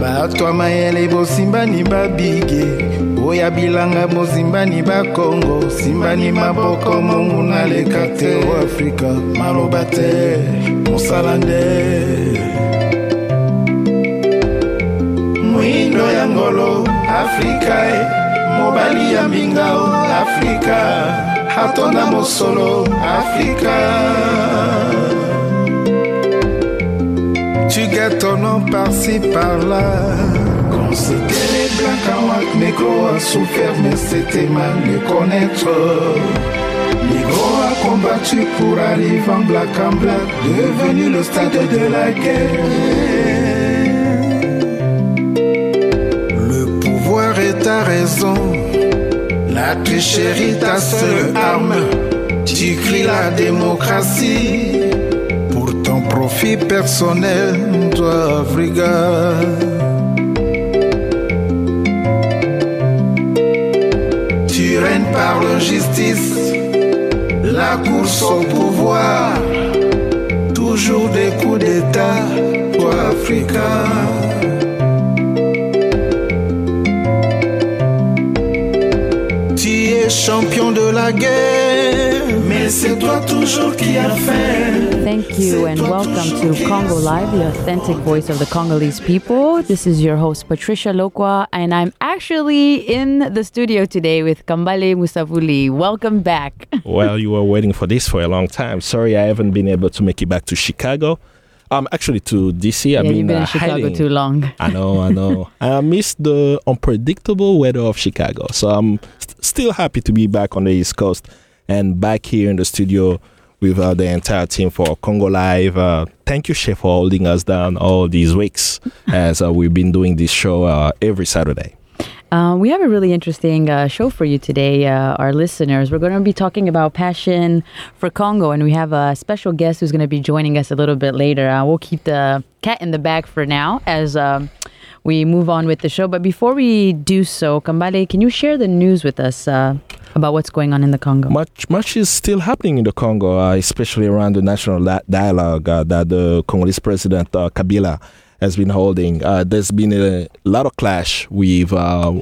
bato ya mayele bosimbani babige oya bilanga bozimbani bakongo simbani maboko mongu naleka te o afrika maloba te mosala nde. Mwindo ya ngolo afrika e mobali ya mbinga o afrika atonda mosolo afrika Tu gâtes ton nom par-ci par-là. Quand c'était les en white, négro a souffert, mais c'était mal les connaître. Négro a combattu pour arriver en black en black, devenu le stade de la guerre. Le pouvoir est ta raison, la tricherie ta seule arme. Tu cries la démocratie profit personnel, toi, Africa. Tu règnes par l'injustice, la course au pouvoir, toujours des coups d'État, toi, Africa. Tu es champion de la guerre, Thank you and welcome to Congo Live, the authentic voice of the Congolese people. This is your host, Patricia Lokwa, and I'm actually in the studio today with Kambale Musavuli. Welcome back. well, you were waiting for this for a long time. Sorry, I haven't been able to make it back to Chicago. Um, actually, to DC. yeah, I've been, you've been uh, in Chicago hiding. too long. I know, I know. I miss the unpredictable weather of Chicago. So I'm st- still happy to be back on the East Coast and back here in the studio with uh, the entire team for Congo Live. Uh, thank you, Chef, for holding us down all these weeks as uh, we've been doing this show uh, every Saturday. Uh, we have a really interesting uh, show for you today, uh, our listeners. We're going to be talking about passion for Congo, and we have a special guest who's going to be joining us a little bit later. Uh, we'll keep the cat in the bag for now as um, we move on with the show. But before we do so, Kambale, can you share the news with us uh, about what's going on in the Congo? Much, much is still happening in the Congo, uh, especially around the national la- dialogue uh, that the Congolese president uh, Kabila has been holding. Uh, there's been a lot of clash with uh,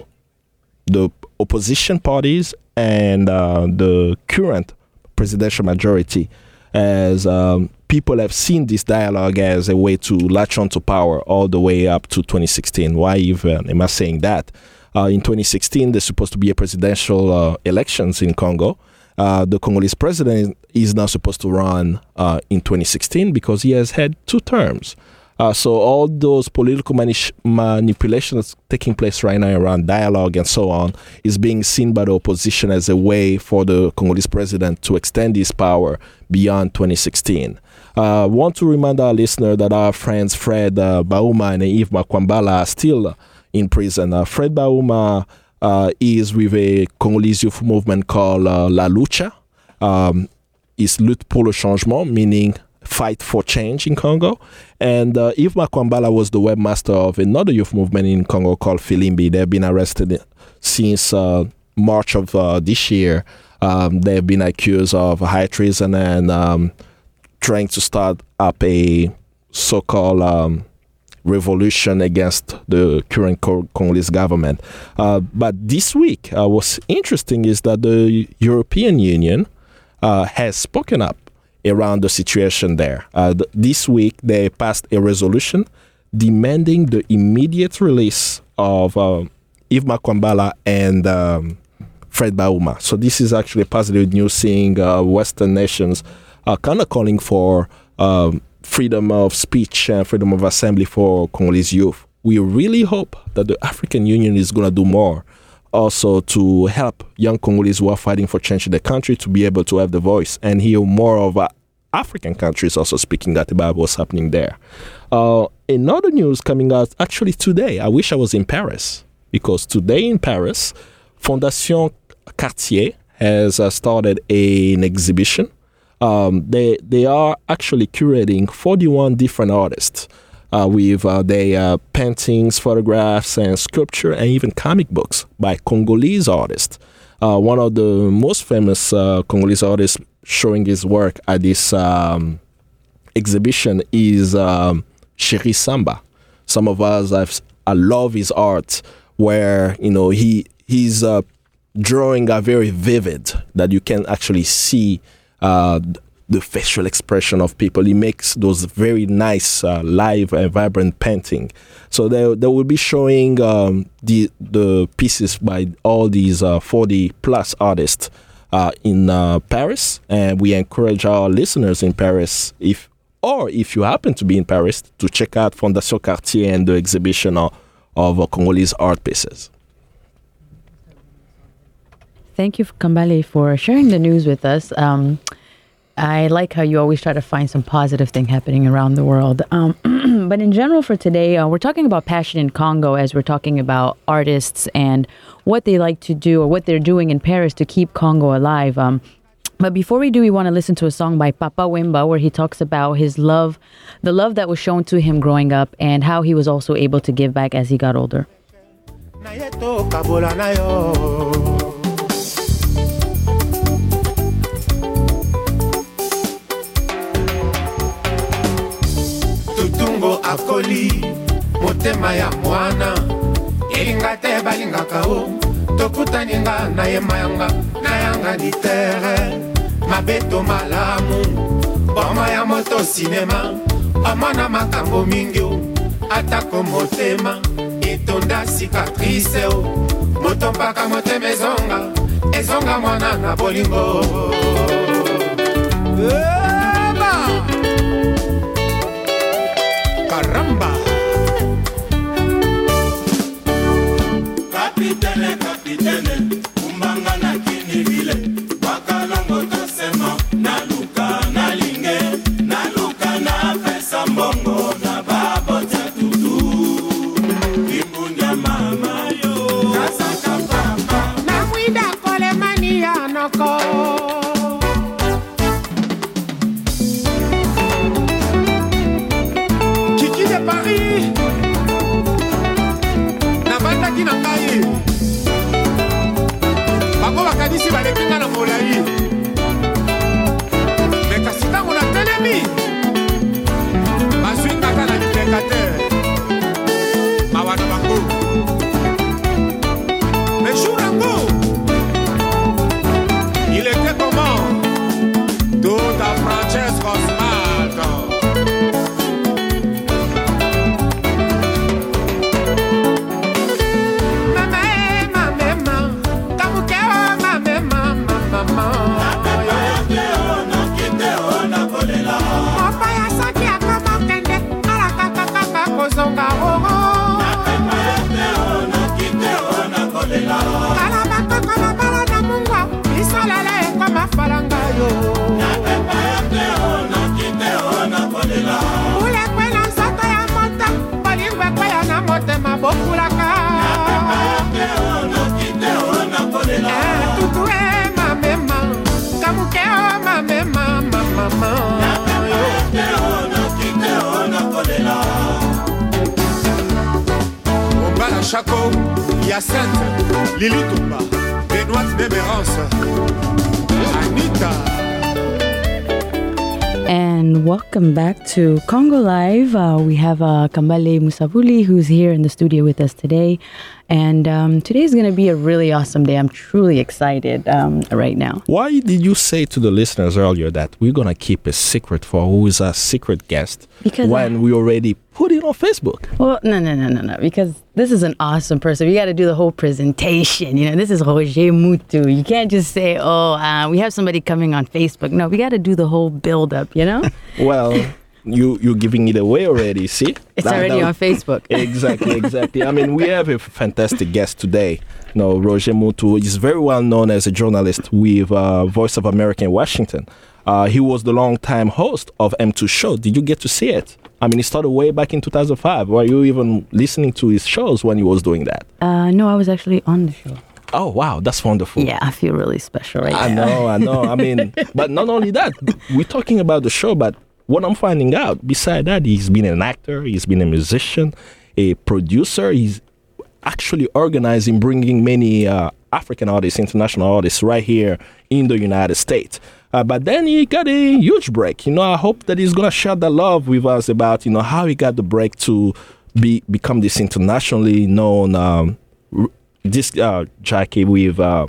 the opposition parties and uh, the current presidential majority, as um, people have seen this dialogue as a way to latch onto power all the way up to 2016. Why even am I saying that? Uh, in 2016, there's supposed to be a presidential uh, elections in Congo. Uh, the Congolese president is now supposed to run in 2016 because he has had two terms. Uh, so all those political mani- manipulations taking place right now around dialogue and so on is being seen by the opposition as a way for the Congolese president to extend his power beyond 2016. Uh, want to remind our listener that our friends Fred uh, Bauma and Yves Makwambala are still in prison. Uh, Fred Bauma uh, is with a Congolese youth movement called uh, La Lucha. Um, is lutte pour le changement, meaning fight for change in Congo. And uh, Yves Makwambala was the webmaster of another youth movement in Congo called Filimbi. They've been arrested since uh, March of uh, this year. Um, they've been accused of high treason and um, trying to start up a so-called um, revolution against the current Congolese government. Uh, but this week, uh, what's interesting is that the European Union uh, has spoken up around the situation there. Uh, th- this week, they passed a resolution demanding the immediate release of uh, Yves Makwambala and um, Fred Bauma. So this is actually positive news, seeing uh, Western nations kind of calling for um, freedom of speech and freedom of assembly for Congolese youth. We really hope that the African Union is going to do more also to help young Congolese who are fighting for change in the country to be able to have the voice and hear more of uh, African countries also speaking out about what's happening there. Uh, another news coming out actually today. I wish I was in Paris because today in Paris, Fondation Cartier has uh, started a, an exhibition. Um, they they are actually curating 41 different artists uh, with uh, their uh, paintings, photographs, and sculpture, and even comic books by Congolese artists. Uh, one of the most famous uh, Congolese artists showing his work at this um, exhibition is um, Samba. Some of us, I've, I love his art, where you know he he's uh, drawing are very vivid that you can actually see uh, the facial expression of people. He makes those very nice, uh, live and vibrant painting. So they, they will be showing um, the the pieces by all these uh, 40 plus artists uh, in uh, Paris, and we encourage our listeners in Paris, if or if you happen to be in Paris, to check out Fondation Cartier and the exhibition of, of Congolese art pieces. Thank you, Kambale, for sharing the news with us. Um, I like how you always try to find some positive thing happening around the world. Um, but in general, for today, uh, we're talking about passion in Congo as we're talking about artists and what they like to do or what they're doing in Paris to keep Congo alive. Um, but before we do, we want to listen to a song by Papa Wemba where he talks about his love, the love that was shown to him growing up, and how he was also able to give back as he got older. Tutungo akoli motema ya mwana. Elinga te balingaka o tokutaninga na ye mayanga nayanga litere mabeto malamu borma ya moto sinema. Omona makambo mingi o atako motema. Etonda sikatrise o moto mpaka motema ezonga. Ezonga mwana na bolingo. Eba! Caramba! To Congo Live. Uh, we have uh, Kambale Musavuli who's here in the studio with us today. And um, today is going to be a really awesome day. I'm truly excited um, right now. Why did you say to the listeners earlier that we're gonna keep a secret for who is our secret guest Because when I- we already put it on Facebook? Well, no, no, no, no, no, because this is an awesome person. We got to do the whole presentation. You know, this is Roger Mutu. You can't just say, oh, uh, we have somebody coming on Facebook. No, we got to do the whole build up, you know? Well, you you're giving it away already. See, It's That- already that- on Facebook. exactly, exactly. I mean, we have a fantastic guest today. No, Roger Mutu is very well known as a journalist with uh, Voice of America in Washington. Uh, he was the longtime host of M2 Show. Did you get to see it? I mean, he started way back in 2005. Were you even listening to his shows when he was doing that? Uh, no, I was actually on the show. Oh, wow, that's wonderful. Yeah, I feel really special right I now. know, I know. I mean, but not only that, we're talking about the show, but what I'm finding out, beside that, he's been an actor, he's been a musician, a producer, he's actually organizing, bringing many uh, African artists, international artists right here in the United States. Uh, but then he got a huge break. You know, I hope that he's to share the love with us about, you know, how he got the break to be become this internationally known um, this uh, Jackie with uh,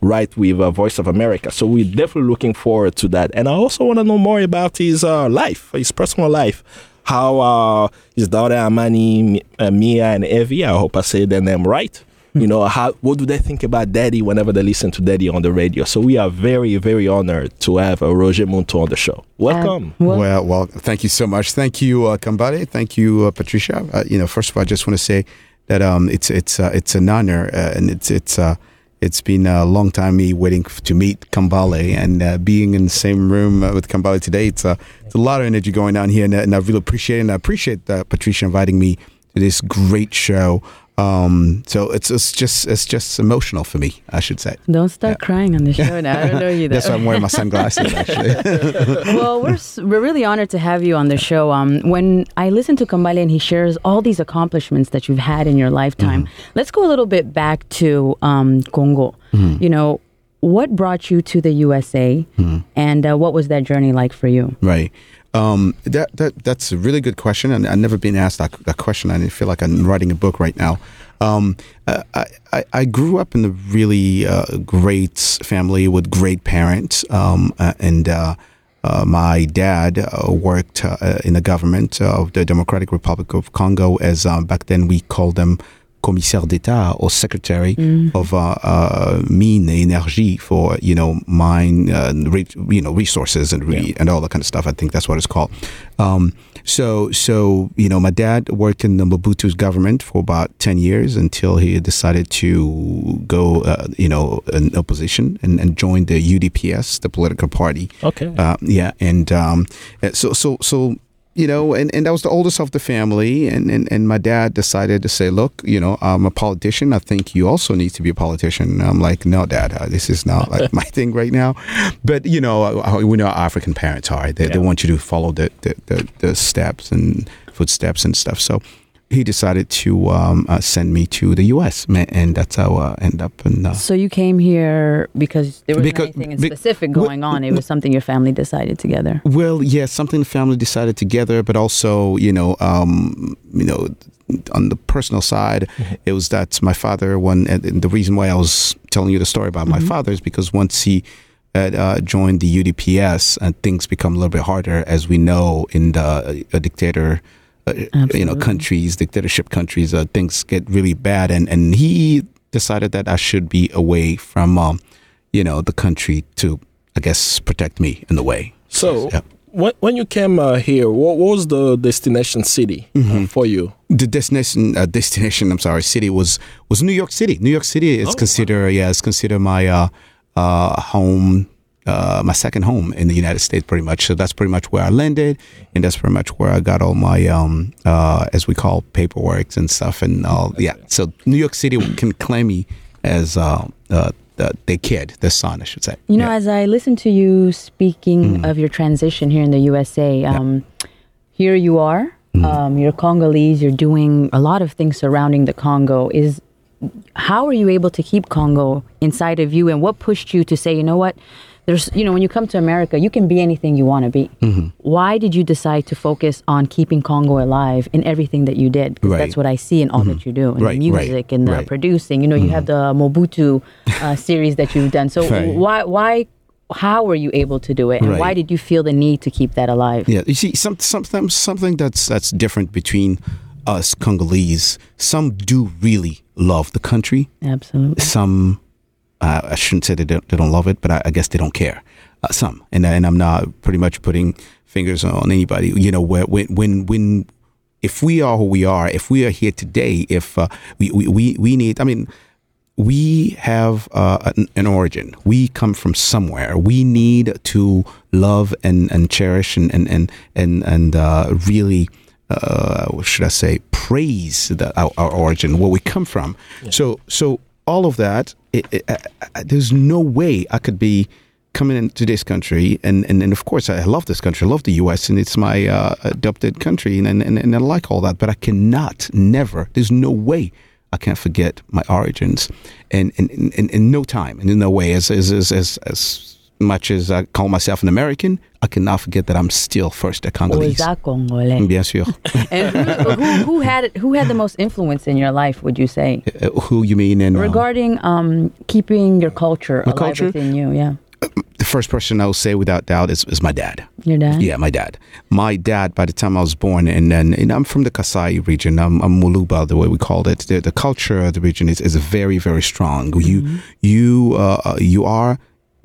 right with uh, Voice of America. So we're definitely looking forward to that. And I also want to know more about his uh, life, his personal life. How uh, his daughter Amani, uh, Mia, and Evie, I hope I said their name right. You know, how what do they think about Daddy whenever they listen to Daddy on the radio? So we are very, very honored to have uh, Roger Munto on the show. Welcome. Uh, well, Well, well, thank you so much. Thank you, uh, Kambale. Thank you, uh, Patricia. Uh, you know, first of all, I just want to say that um, it's it's uh, it's an honor, uh, and it's it's uh, it's been a long time me waiting to meet Kambale and uh, being in the same room uh, with Kambale today. It's a it's a lot of energy going on here, and, and I really appreciate it. And I appreciate uh, Patricia inviting me to this great show. Um, so it's it's just it's just emotional for me, I should say. don't start crying on the show now. I don't know you. That's why I'm wearing my sunglasses. Actually, well, we're we're really honored to have you on the show. Um, when I listen to Kambale and he shares all these accomplishments that you've had in your lifetime, Mm-hmm. let's go a little bit back to um, Congo. Mm-hmm. You know, what brought you to the USA, Mm-hmm. and uh, what was that journey like for you? Right. Um, that that that's a really good question, and I've never been asked that, that question. I feel like I'm writing a book right now. Um, I, I I grew up in a really uh, great family with great parents, um, uh, and uh, uh, my dad uh, worked uh, in the government of the Democratic Republic of Congo, as um, back then we called them commissaire d'État or secretary of uh, uh, mine et énergie for you know mine uh, re- you know resources and re- and all that kind of stuff. I think that's what it's called. Um, so so you know my dad worked in the Mobutu's government for about ten years until he decided to go uh, you know in opposition and, and join the UDPS, the political party. Okay. Uh, yeah, and um, so so so you know, and, and I was the oldest of the family, and, and, and my dad decided to say, look, you know, I'm a politician. I think you also need to be a politician. And I'm like, no, dad, uh, this is not like my thing right now. But you know, uh, we know how African parents are. They, they want you to follow the, the, the, the steps and footsteps and stuff. So he decided to um, uh, send me to the U.S. and that's how I end up in. Uh, So you came here because there wasn't Because- anything in be- specific w- going on. It was something your family decided together. Well, yeah, something the family decided together, but also, you know, um, you know, on the personal side, it was that my father. One, and the reason why I was telling you the story about my father is because once he had uh, joined the UDPS, and things become a little bit harder, as we know, in the a dictator. Uh, you know, countries, dictatorship countries, uh, things get really bad, and and he decided that I should be away from, um, you know, the country to, I guess, protect me in the way. So Yeah. when, when you came uh, here, what was the destination city uh, for you? the destination uh, destination I'm sorry city was was New York City. New York City is Oh, considered yeah it's considered my uh, uh, home uh, my second home in the United States pretty much. So that's pretty much where I landed and that's pretty much where I got all my um, uh, as we call paperwork and stuff and all yeah. So New York City can claim me as uh, uh, the, the kid, the son, I should say. You know, Yeah. as I listen to you speaking Mm. of your transition here in the USA, um, here you are. Mm. Um, you're Congolese. You're doing a lot of things surrounding the Congo. Is how are you able to keep Congo inside of you, and what pushed you to say, you know what? There's, you know, when you come to America, you can be anything you want to be. Mm-hmm. Why did you decide to focus on keeping Congo alive in everything that you did? Because Right. that's what I see in all that you do, in Right, the music and the right. producing. You know, you have the Mobutu uh, series that you've done. So why why how were you able to do it and why did you feel the need to keep that alive Yeah, you see, some, sometimes something that's that's different between us Congolese. Some do really love the country. absolutely Some, uh, I shouldn't say they don't, they don't love it, but I, I guess they don't care. Uh, some, and and I'm not pretty much putting fingers on anybody. You know, when when when if we are who we are, if we are here today, if uh, we, we we we need, I mean we have uh, an, an origin. We come from somewhere. We need to love and, and cherish and and and and, and uh, really, uh, what should I say, praise the, our, our origin, where we come from. So so all of that. It, it, I, I, there's no way I could be coming into this country and, and, and of course I love this country I love the US and it's my uh, adopted country and, and, and I like all that but I cannot never there's no way I can't forget my origins and in, in, in, in no time and in no way as as, as, as, as much as I call myself an American, I cannot forget that I'm still first a Congolese. Oza Bien sûr. and who, who, who had who had the most influence in your life? Would you say Uh, Who you mean in uh, regarding um, keeping your culture alive culture? within you? Yeah, the first person I will say without doubt is, is my dad. your dad. Yeah, my dad. My dad, by the time I was born, and then and I'm from the Kasai region. I'm, I'm Muluba, the way we call it. The, the culture of the region is, is very, very strong. You, you, uh, you are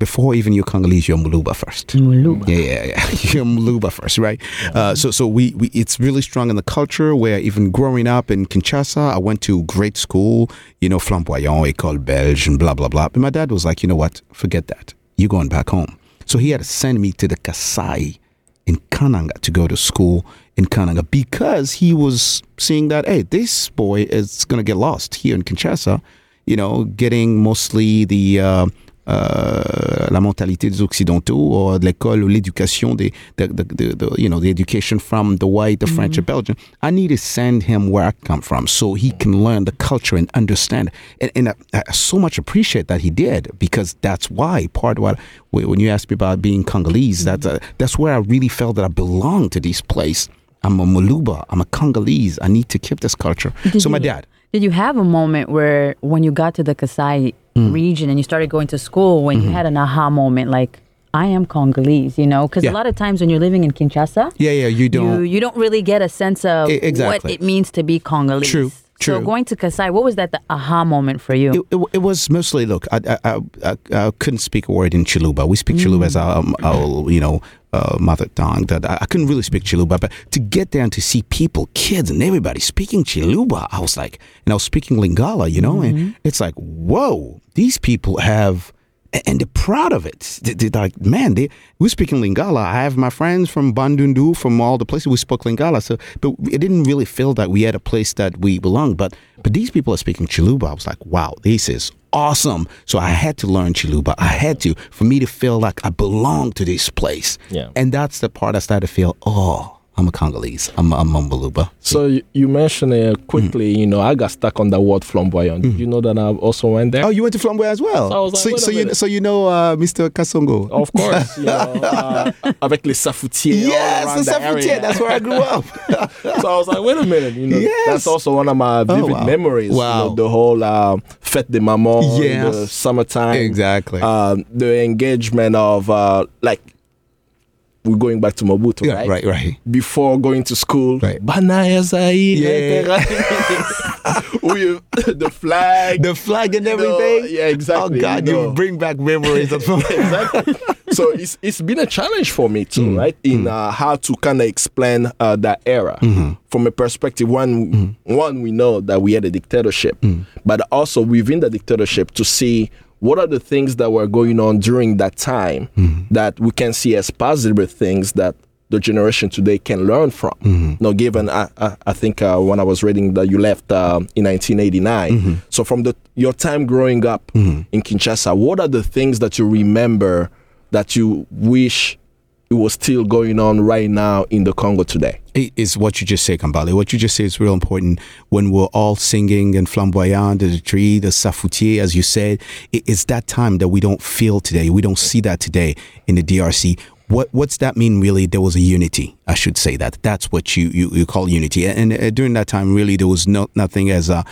before even you're Congolese, you're Muluba first. Muluba. Yeah, yeah, yeah. You're Muluba first, right? Uh, so, so we, we, it's really strong in the culture. Where even growing up in Kinshasa, I went to great school, you know, flamboyant, école belge, and blah blah blah. But my dad was like, you know what? Forget that. You're going back home. So he had to send me to the Kasai in Kananga to go to school in Kananga because he was seeing that hey, this boy is gonna get lost here in Kinshasa. You know, getting mostly the uh, uh, la mentalité des occidentaux or l'école ou l'éducation des the, the, the, the you know the education from the white the French or Belgian. I need to send him where I come from so he can learn the culture and understand. And, and I, I so much appreciate that he did because that's why part of what when you asked me about being Congolese that's uh, that's where I really felt that I belong to this place. I'm a Muluba. I'm a Congolese. I need to keep this culture. Did so my dad. Did you have a moment where, when you got to the Kasai Hmm. region and you started going to school, when you had an aha moment, like, I am Congolese, you know? Because Mm-hmm. Yeah. a lot of times when you're living in Kinshasa, yeah yeah you don't you you don't really get a sense of E- exactly. what it means to be Congolese. True, True. So going to Kasai, what was that the aha moment for you? It, it, it was mostly look. I, I, I, I, I couldn't speak a word in Chiluba. We speak Chiluba as our, um, our you know uh, mother tongue. That I, I couldn't really speak Chiluba, but to get there and to see people, kids, and everybody speaking Chiluba, I was like, and I was speaking Lingala, you know, and it's like, whoa, these people have. And they're proud of it. They- They're like, man, they, we're speaking Lingala. I have my friends from Bandundu, from all the places we spoke Lingala. So, but it didn't really feel that we had a place that we belonged. But, but these people are speaking Chiluba. I was like, wow, this is awesome. So I had to learn Chiluba. I had to for me to feel like I belong to this place. Yeah. And that's the part I started to feel, oh, I'm a Congolese. I'm, I'm a Muluba. So you, you mentioned uh, quickly, you know, I got stuck on the word flamboyant. Did you know that I also went there? Oh, you went to Flamboyant as well. So I was like, so, so you so you know uh, Mr. Kasongo. Of course, you know, uh, avec les safoutiers Yes, the Safoutier. That's where I grew up. so I was like, wait a minute, you know, Yes. that's also one of my vivid wow. memories. you Wow. know, the whole uh, fête des mamans, Yes. the summertime, Exactly. Um, the engagement of uh, like we're going back to Mobutu, yeah, right? right, right. Before going to school, Right. Banaya Yeah. we, the flag, The flag and everything. yeah, exactly. Oh God, you you bring back memories of exactly. so it's it's been a challenge for me too, mm. right? In mm. uh, how to kind of explain uh, that era mm-hmm. from a perspective one mm-hmm. one we know that we had a dictatorship, mm. but also within the dictatorship to see what are the things that were going on during that time that we can see as positive things that the generation today can learn from. Now, given I, I, I think uh, when I was reading that you left um, in 1989, so from the your time growing up in Kinshasa, what are the things that you remember that you wish it was still going on right now in the Congo today? It is what you just say, Kambale. What you just say is real important. When we're all singing and flamboyant, the tree, the safoutier, as you said, it is that time that we don't feel today. We don't see that today in the DRC. What what's that mean? Really, there was a unity. I should say that. That's what you you, you call unity. And, uh, during that time, really, there was no nothing as a,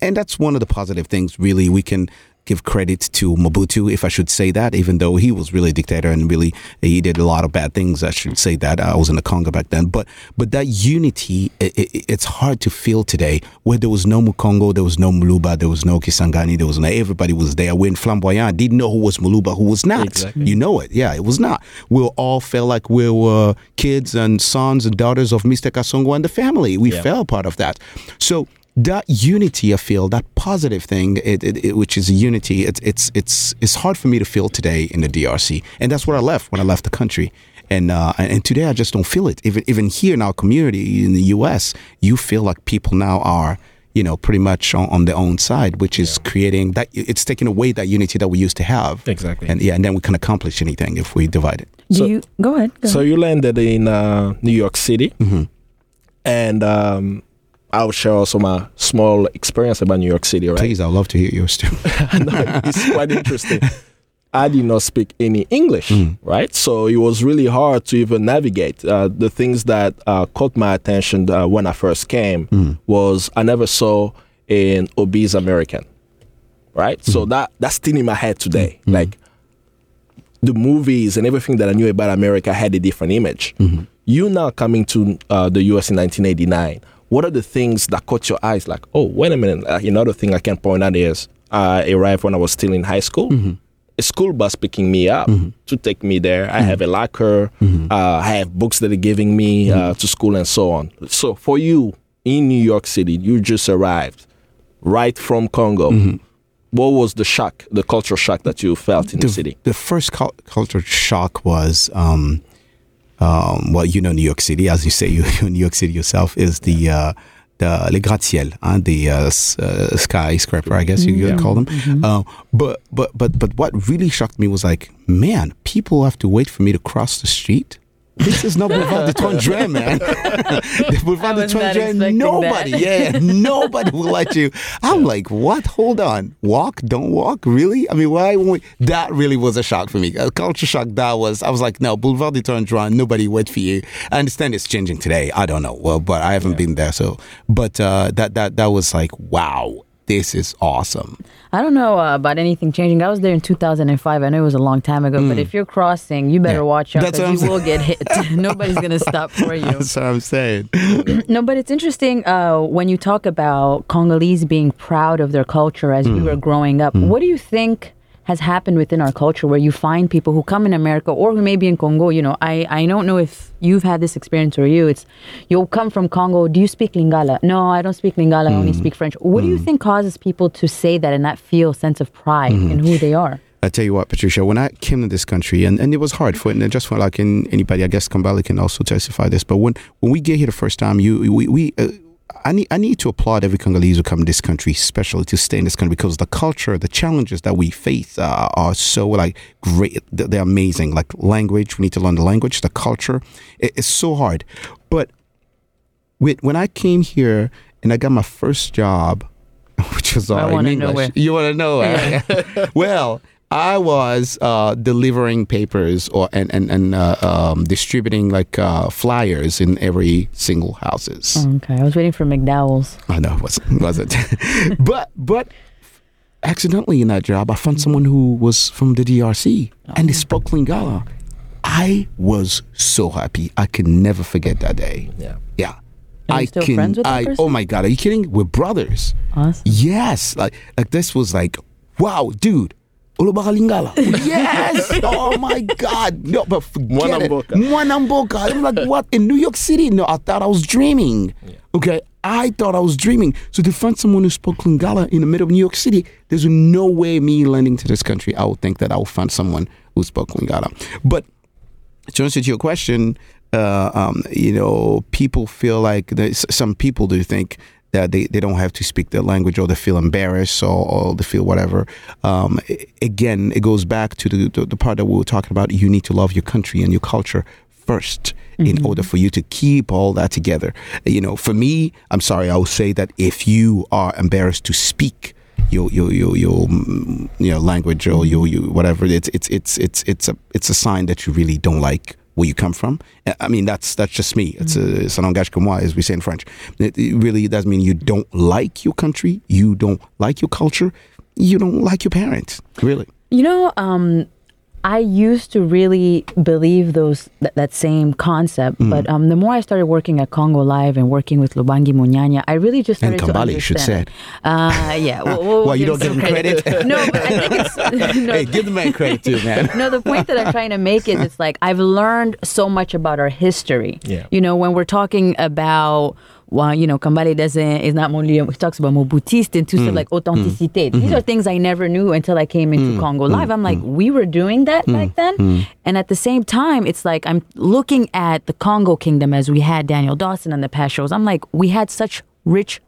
and that's one of the positive things. Really, we can give credit to Mobutu, if I should say that, even though he was really a dictator and really he did a lot of bad things. I should say that I was in the Congo back then, but but that unity, i i it's hard to feel today. Where there was no Mukongo, there was no Muluba, there was no Kisangani, there was no everybody was there. When Flamboyant didn't know who was Muluba, who was not. Exactly. You know it, yeah, it was not. We all felt like we were kids and sons and daughters of Mr. Kasongo and the family. We Yeah. felt part of that. So that unity, I feel that positive thing, it, it, it- which is unity. It's it's it's it's hard for me to feel today in the DRC, and that's what I left when I left the country. And uh, and and today I just don't feel it. Even even here in our community in the U.S., you feel like people now are you know pretty much on, on their own side, which is creating that it's taking away that unity that we used to have. Exactly. And yeah, and then we can accomplish anything if we divide it. So- you go ahead? Go So ahead. you landed in uh, New York City, and um, I'll share also my small experience about New York City. Right? Please, I'd love to hear yours too. no, it's quite interesting. I did not speak any English, right? So it was really hard to even navigate. Uh, the things that uh, caught my attention uh, when I first came was I never saw an obese American, right? So that that's still in my head today. Like the movies and everything that I knew about America had a different image. You now coming to uh, the US in 1989. What are the things that caught your eyes? Like, oh, wait a minute. Uh, another thing I can point out is I arrived when I was still in high school. A school bus picking me up to take me there. I have a locker. Uh, I have books that are giving me uh, to school and so on. So for you in New York City, you just arrived right from Congo. What was the shock, the cultural shock that you felt in the, city? The first cul- culture shock was, um, um, well, you know, New York City, as you say, you, you're New York City yourself, is the uh, the les gratte-ciel, hein, the uh, s- uh, skyscraper, I guess you could call them. Uh, but but but but what really shocked me was like, man, people have to wait for me to cross the street. This is not Boulevard de Tondre, man. the Boulevard de Tondre, nobody, yeah, nobody will let you. I'm like, what? Hold on, walk, don't walk, really? I mean, why? won't we? That really was a shock for me. A culture shock. That was. I was like, no, Boulevard de Tondre, nobody wait for you. I understand it's changing today. I don't know. Well, but I haven't been there, so. But uh, that that that was like, wow, this is awesome. I don't know uh, about anything changing. I was there in 2005. I know it was a long time ago, but if you're crossing, you better Mm. Yeah. watch out because you will get hit. Nobody's gonna stop for you. That's what I'm saying. No, but it's interesting uh, when you talk about Congolese being proud of their culture as we were growing up. What do you think has happened within our culture where you find people who come in America or who may be in Congo? You know, I, I don't know if you've had this experience or you. It's you'll come from Congo. Do you speak Lingala? No, I don't speak Lingala. I only mm. speak French. What do you mm. think causes people to say that and not feel sense of pride in mm-hmm. who they are? I tell you what, Patricia, when I came to this country, and, and it was hard for it, and just for like in anybody, I guess Kambale can also testify this. But when when we get here the first time, you we, we uh, I need I need to applaud every Congolese who come to this country, especially to stay in this country, because the culture, the challenges that we face uh, are so like great. They're amazing. Like language, we need to learn the language, the culture. It, it's so hard, but with, when I came here and I got my first job, which was all in wanna know English. You want to know? eh? well, I was uh, delivering papers or and and, and uh, um, distributing like uh, flyers in every single houses. Okay, I was waiting for McDowell's. I know it wasn't wasn't, but but accidentally in that job, I found someone who was from the DRC and they spoke Lingala. I was so happy. I can never forget that day. Yeah. Yeah. Are you I still can. friends with that I. person? Oh my god! Are you kidding? We're brothers. Awesome. Yes, like like this was like, wow, dude. Olubaka Lingala. Yes. oh my God. No, but forget it. Mwanamboka. Mwanamboka. I'm like, what? In New York City? No, I thought I was dreaming. Okay. I thought I was dreaming. So to find someone who spoke Lingala in the middle of New York City, there's no way me landing to this country, I would think that I would find someone who spoke Lingala. But to answer to your question, uh, um, you know, people feel like some people do think that they, they don't have to speak their language or they feel embarrassed or, or they feel whatever. Um, again, it goes back to the, the, the part that we were talking about. You need to love your country and your culture first in order for you to keep all that together. You know, for me, I'm sorry, I will say that if you are embarrassed to speak your your your your mm, you know language or your you whatever it's it's it's it's it's a it's a sign that you really don't like where you come from. I- mean that's that's just me. It's a c'est un langage comme moi as we say in French. It, it really does mean you don't like your country, you don't like your culture, you don't like your parents. Really. You know, um, I used to really believe those that, that same concept, Mm. but um, the more I started working at Congo Live and working with Lubangi Munyanya, I really just And started to Kambale, you should understand. Uh, yeah. We'll, we'll Well, you don't give him credit? no, but I think it's no, hey, give the man credit too, man. no, the point that I'm trying to make is it's like I've learned so much about our history. Yeah. You know, when we're talking about well, you know, Kambale doesn't is not only he talks about Mobutiste and tout Mm. like authenticité. Mm-hmm. These are things I never knew until I came Mm. into Congo mm. Live. I'm like, mm. we were doing that back mm. then. And at the same time, it's like I'm looking at the Congo kingdom as we had Daniel Dawson on the past shows. I'm like, we had such rich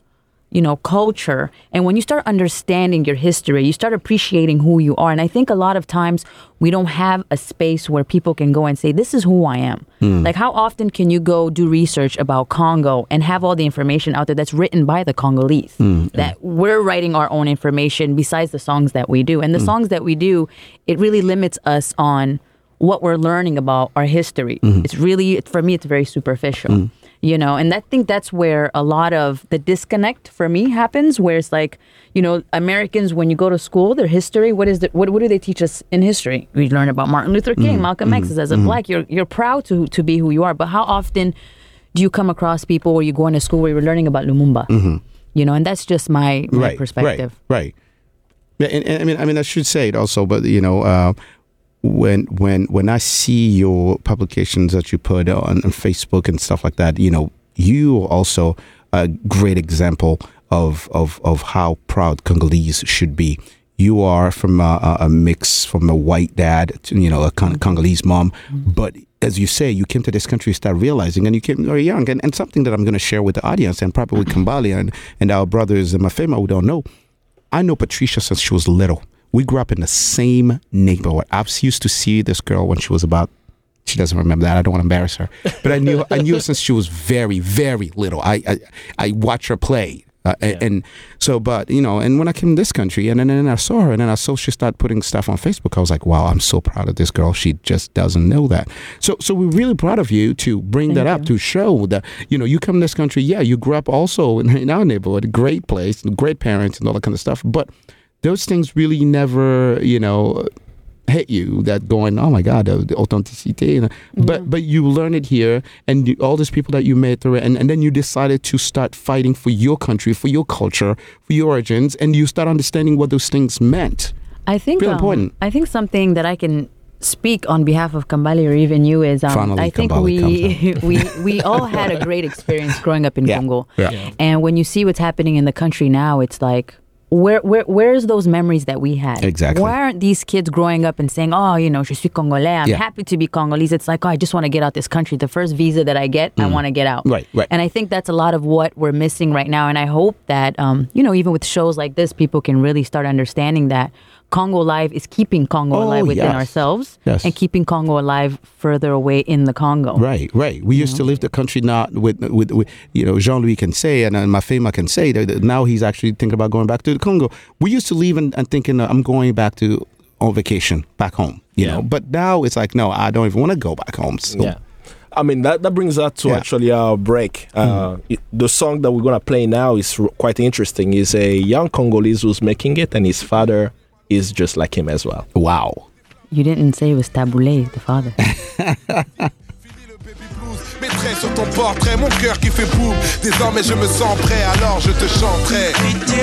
you know, culture. And when you start understanding your history, you start appreciating who you are. And I think a lot of times we don't have a space where people can go and say, This is who I am. Hmm. Like, how often can you go do research about Congo and have all the information out there that's written by the Congolese? Hmm, that we're writing our own information besides the songs that we do. And the hmm. songs that we do, it really limits us on what we're learning about our history. It's really, for me, it's very superficial you know and i think that's where a lot of the disconnect for me happens where it's like you know americans when you go to school their history what is the, what, what do they teach us in history? We learn about martin luther king mm, malcolm x mm, as a mm. black. You're you're proud to to be who you are but how often do you come across people where you go into school where you're learning about lumumba? Mm-hmm. You know and that's just my, my right, perspective. Right, right. Yeah, and, and I mean, I mean, I should say it also, but you know, uh, when when when I see your publications that you put on, on Facebook and stuff like that, you know, you are also a great example of of of how proud Congolese should be. You are from a, a- mix from a white dad, to, you know, a Con- mm-hmm. Congolese mom, mm-hmm. but as you say, you came to this country, start realizing, and you came very young, and, and something that I'm going to share with the audience, and probably with Kambale and, and our brothers in Mafema who don't know, I know Patricia since she was little. We grew up in the same neighborhood. I was used to see this girl when she was about. She doesn't remember that. I don't want to embarrass her, but I knew I knew her since she was very, very little. I I, I watched her play, uh, and, and so. But you know, and when I came to this country, and then, and then I saw her, and then I saw she started putting stuff on Facebook. I was like, wow, I'm so proud of this girl. She just doesn't know that. So so we're really proud of you to bring that up to show that you know you come to this country. Yeah, you grew up also in, in our neighborhood, great place, great parents, and all that kind of stuff. But those things really never, you know, hit you. That going, oh my God, the, the authenticity. And- But but you learn it here, and you, all these people that you met, through it, and and then you decided to start fighting for your country, for your culture, for your origins, and you start understanding what those things meant. I think Real um, important. I think something that I can speak on behalf of Kambale or even you is um, Finally, I think Kambale we we we all had a great experience growing up in Yeah. Congo. Yeah. Yeah. And when you see what's happening in the country now, it's like where where where's those memories that we had? Exactly. Why aren't these kids growing up and saying, "Oh, you know, je suis congolais. I'm Yeah. happy to be Congolese." It's like, "Oh, I just want to get out this country. The first visa that I get, I want to get out." Mm. Right, right. And I think that's a lot of what we're missing right now. And I hope that, um, you know, even with shows like this, people can really start understanding that Congo Live is keeping Congo Oh, alive within yes. ourselves Yes. and keeping Congo alive further away in the Congo. Right, right. We used to live the country not with, with, with you know, Jean Louis can say, and uh, Mafema can say that that now he's actually thinking about going back to the Congo. We used to leave and, and thinking, uh, I'm going back to on vacation back home, you Yeah. know. But now it's like, no, I don't even want to go back home. So, Yeah. I mean that that brings us to Yeah. actually our break. Uh, it- the song that we're gonna play now is r- quite interesting. Is a young Congolese who's making it, and his father is just like him as well. Wow. You didn't say it was Taboulé, the father. Mettrai sur ton portrait mon cœur qui fait boum. Désormais je me sens prêt, alors je te chanterai. Pitié,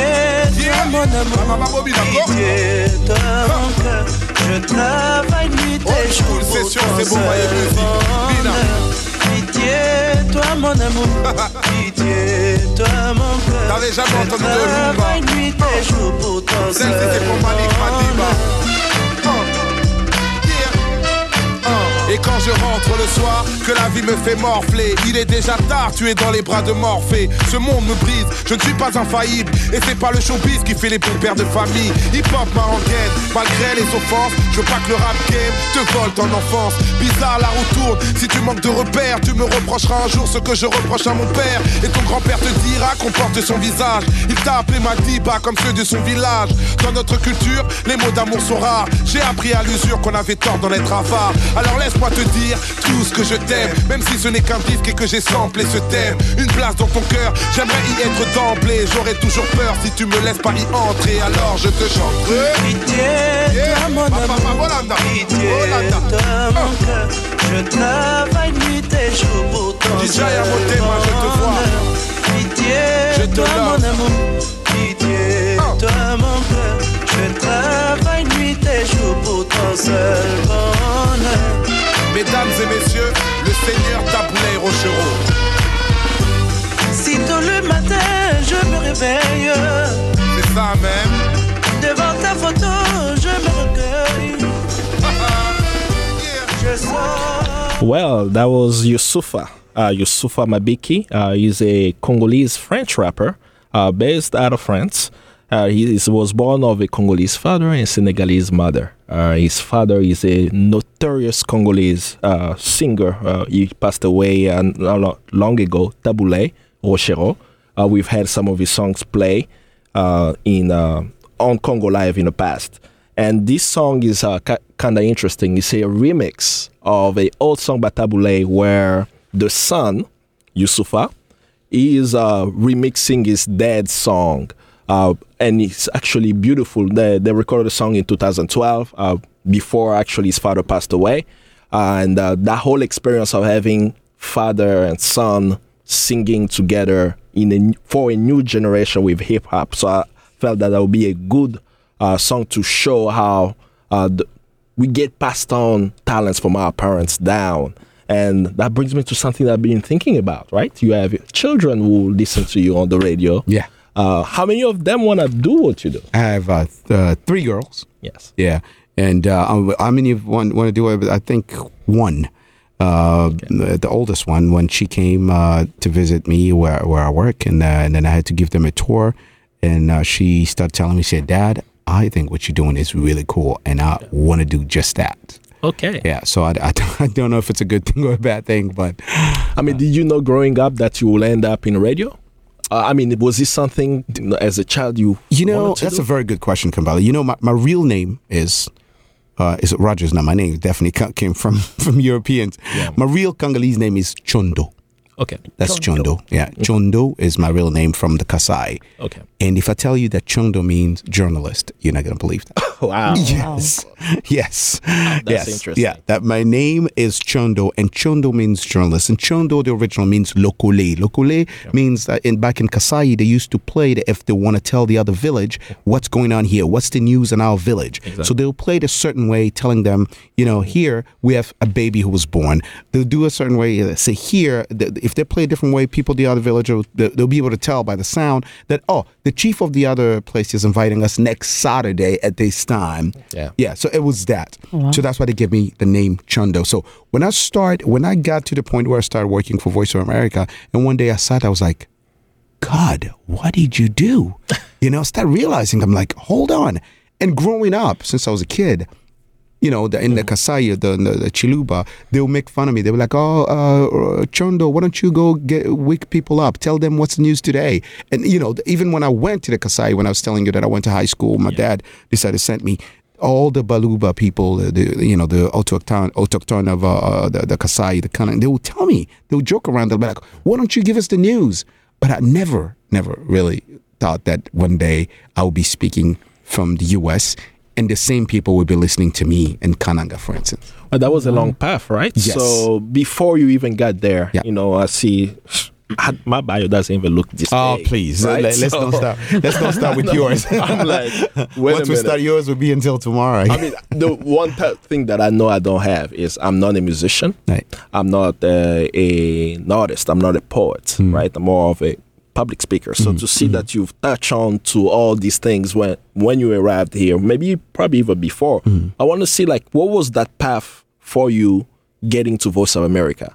Yeah. toi mon amour. Maman Bobby, d'accord Pitié, toi mon cœur. Je travaille nuit Old et jour school pour session, ton c'est bon, seul Maïe Music. Bina. bonheur. Pitié, toi mon amour. Pitié, toi mon cœur. T'avais jamais entendu de Lumba. travaille nuit et jour pour ton Celle seul c'était pour Malik Madiba. Et quand je rentre le soir, que la vie me fait morfler, il est déjà tard, tu es dans les bras de Morphée. Ce monde me brise, je ne suis pas infaillible, et c'est pas le showbiz qui fait les bons pères de famille. Hip hop m'a malgré les offenses, je veux pas que le rap game te vole ton enfance. Bizarre la roue tourne, si tu manques de repères, tu me reprocheras un jour ce que je reproche à mon père. Et ton grand-père te dira qu'on porte son visage. Il t'a appelé Madiba comme ceux de son village. Dans notre culture, les mots d'amour sont rares. J'ai appris à l'usure qu'on avait tort d'en être avare. Alors laisse-moi te dire tout ce que je t'aime, même si ce n'est qu'un disque et que j'ai samplé ce thème. Une place dans ton cœur, j'aimerais y être d'emblée. J'aurais toujours peur si tu me laisses pas y entrer. Alors je te chanterai. Pitié, Yeah. toi mon amour. Pitié, toi mon cœur. Je travaille nuit et jour pour ton DJ seul Amotema, je te vois. Pitié, Je te toi mon amour. Pitié, toi mon cœur. Je travaille nuit et jour pour ton seul bonheur. Mesdames et messieurs, le Seigneur Taboulay Rochereau. Si tôt le matin je me réveille, C'est ça même. devant ta photo je me recueille. Yeah. Je sors. Well, that was Yusufa. Uh, Yusufa Mabiki uh, is a Congolese French rapper. uh, based out of France. Uh, he is, was born of a Congolese father and Senegalese mother. Uh, his father is a notorious Congolese uh, singer. Uh, he passed away uh, long ago, Taboulé Rochero. Uh, we've had some of his songs play in on Congo Live in the past. And this song is ki kind of interesting. It's a remix of a old song by Tabu Ley where the son, Youssoupha, is remixing his dad's song. Uh, and it's actually beautiful. They, they recorded the song in 2012, uh, before actually his father passed away. and uh, that whole experience of having father and son singing together in a, for a new generation with hip hop. So I felt that that would be a good uh, song to show how uh, the, we get passed on talents from our parents down. And that brings me to something that I've been thinking about, right? You have children who listen to you on the radio. Yeah. Uh, how many of them want to do what you do? I have uh, th- uh, three girls. Yes. Yeah, and uh, how- how many of want want to do it? I think one. Uh, the, the oldest one, when she came uh, to visit me where, where I work, and, uh, and then I had to give them a tour, and uh, she started telling me, she said, "Dad, I think what you're doing is really cool, and I want to do just that." Okay. Yeah, so I, I, I don't know if it's a good thing or a bad thing, but I mean, did you know growing up that you will end up in radio? Uh, I mean, was this something as a child you You know, that's do? a very good question, Kambale. You know, my, my real name is uh, is Rogers. Not my name. Definitely came from from Europeans. My real Congolese name is Chondo. Okay. That's Chondo. Yeah, Chondo is my real name from the Kasai. Okay. And if I tell you that Chondo means journalist, you're not gonna believe that. Wow. Yes, yes, yes. interesting. Yeah, that my name is Chondo, and Chondo means journalist, and Chondo the original means lokole. Lokole means that in back in Kasai they used to play it if they want to tell the other village what's going on here, what's the news in our village. So they'll play it a certain way, telling them, you know, here we have a baby who was born. They'll do a certain way. uh, Say here, th- if they play a different way, people the other village will, they'll they'll be able to tell by the sound that oh, the chief of the other place is inviting us next Saturday at this time. Yeah. Yeah, so it was that. So that's why they gave me the name Chundo. So when I start, when I got to the point where I started working for Voice of America, and one day I sat, I was like, God, what did you do? You know, start realizing I'm like, hold on. And growing up, since I was a kid, you know, the, in the Kasai, the, the, the Chiluba, they'll make fun of me. They were like, oh, uh, Chondo, why don't you go get wake people up? Tell them what's the news today. And, you know, even when I went to the Kasai, when I was telling you that I went to high school, my dad decided to send me all the Baluba people, the, the you know, the autochthon, autochthon of uh, the, the Kasai, the Kanang, they would tell me, they would joke around, they'll be like, why don't you give us the news? But I never, never really thought that one day I would be speaking from the US and the same people would be listening to me in Kananga, for instance. Well, that was a long path, right? Yes. So before you even got there, Yeah. you know, I see I- my bio doesn't even look this Oh, big, please. right? Let, us So- not start. Let's not start with yours. I'm like, wait Once a we start yours, will be until tomorrow. I mean, the one th- thing that I know I don't have is I'm not a musician. Right. I'm not uh, a, an artist. I'm not a poet, Hmm. right? I'm more of a public speaker. So to see that you've touched on to all these things when when you arrived here, maybe probably even before, Hmm. I want to see like what was that path for you getting to Voice of America?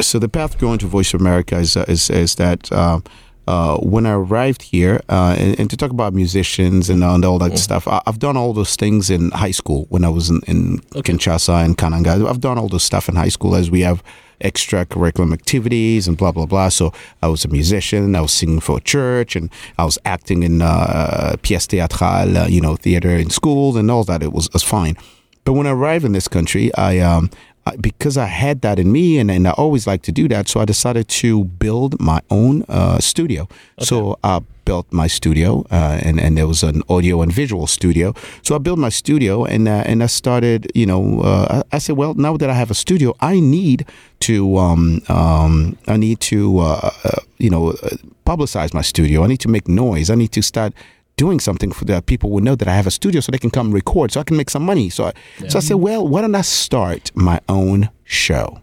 So the path going to Voice of America is uh, is, is that uh, uh, when I arrived here, uh, and, and to talk about musicians and, and all that stuff, I, I've done all those things in high school when I was in, in Kinshasa and Kananga. I've done all those stuff in high school as we have extracurriculum activities and blah blah blah. So I was a musician. I was singing for a church, and I was acting in uh, pièce théâtrale, uh, you know, theater in school and all that. It was, it was fine. But when I arrived in this country, I um, I, because I had that in me, and, and I always like to do that, so I decided to build my own uh, studio. So I built my studio, uh, and and there was an audio and visual studio. So I built my studio, and uh, and I started, you know, uh, I, I said, well, now that I have a studio, I need to um, um, I need to uh, uh, you know uh, publicize my studio. I need to make noise. I need to start doing something for that people will know that I have a studio so they can come record so I can make some money. So I, so I said, well, why don't I start my own show?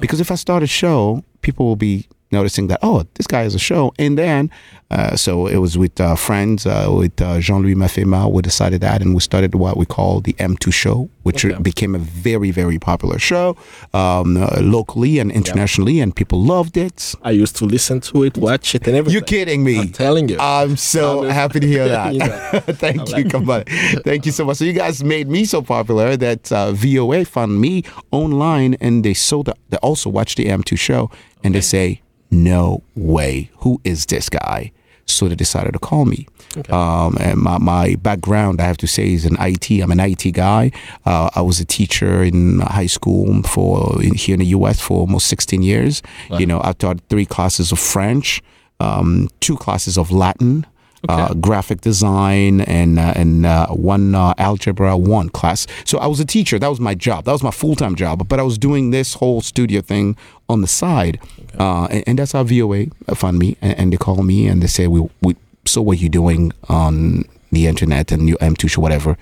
Because if I start a show, people will be, noticing that oh, this guy has a show, and then uh, so it was with uh, friends uh, with uh, Jean Louis Mafema. We decided that, and we started what we call the M2 show, which Okay. became a very very popular show um, uh, locally and internationally, and people loved it. I used to listen to it, watch it, and everything. You're kidding me. I'm telling you. I'm so I'm happy to hear that. You know. Thank you, come on. Thank you so much. So you guys made me so popular that uh, VOA found me online, and they sold. They also watched the M2 show, and they say, "No way, who is this guy?" So they decided to call me. Um, and my, my background, I have to say, is an IT. I'm an IT guy. Uh, I was a teacher in high school for in, here in the U.S. for almost 16 years. You know, I taught three classes of French, um, two classes of Latin, uh, graphic design, and uh, and uh, one uh, algebra one class. So I was a teacher. That was my job. That was my full time job. But I was doing this whole studio thing on the side, uh, and, and that's how VOA found me. And, and they call me and they say, "We we so what you doing on the internet and your M2 show whatever?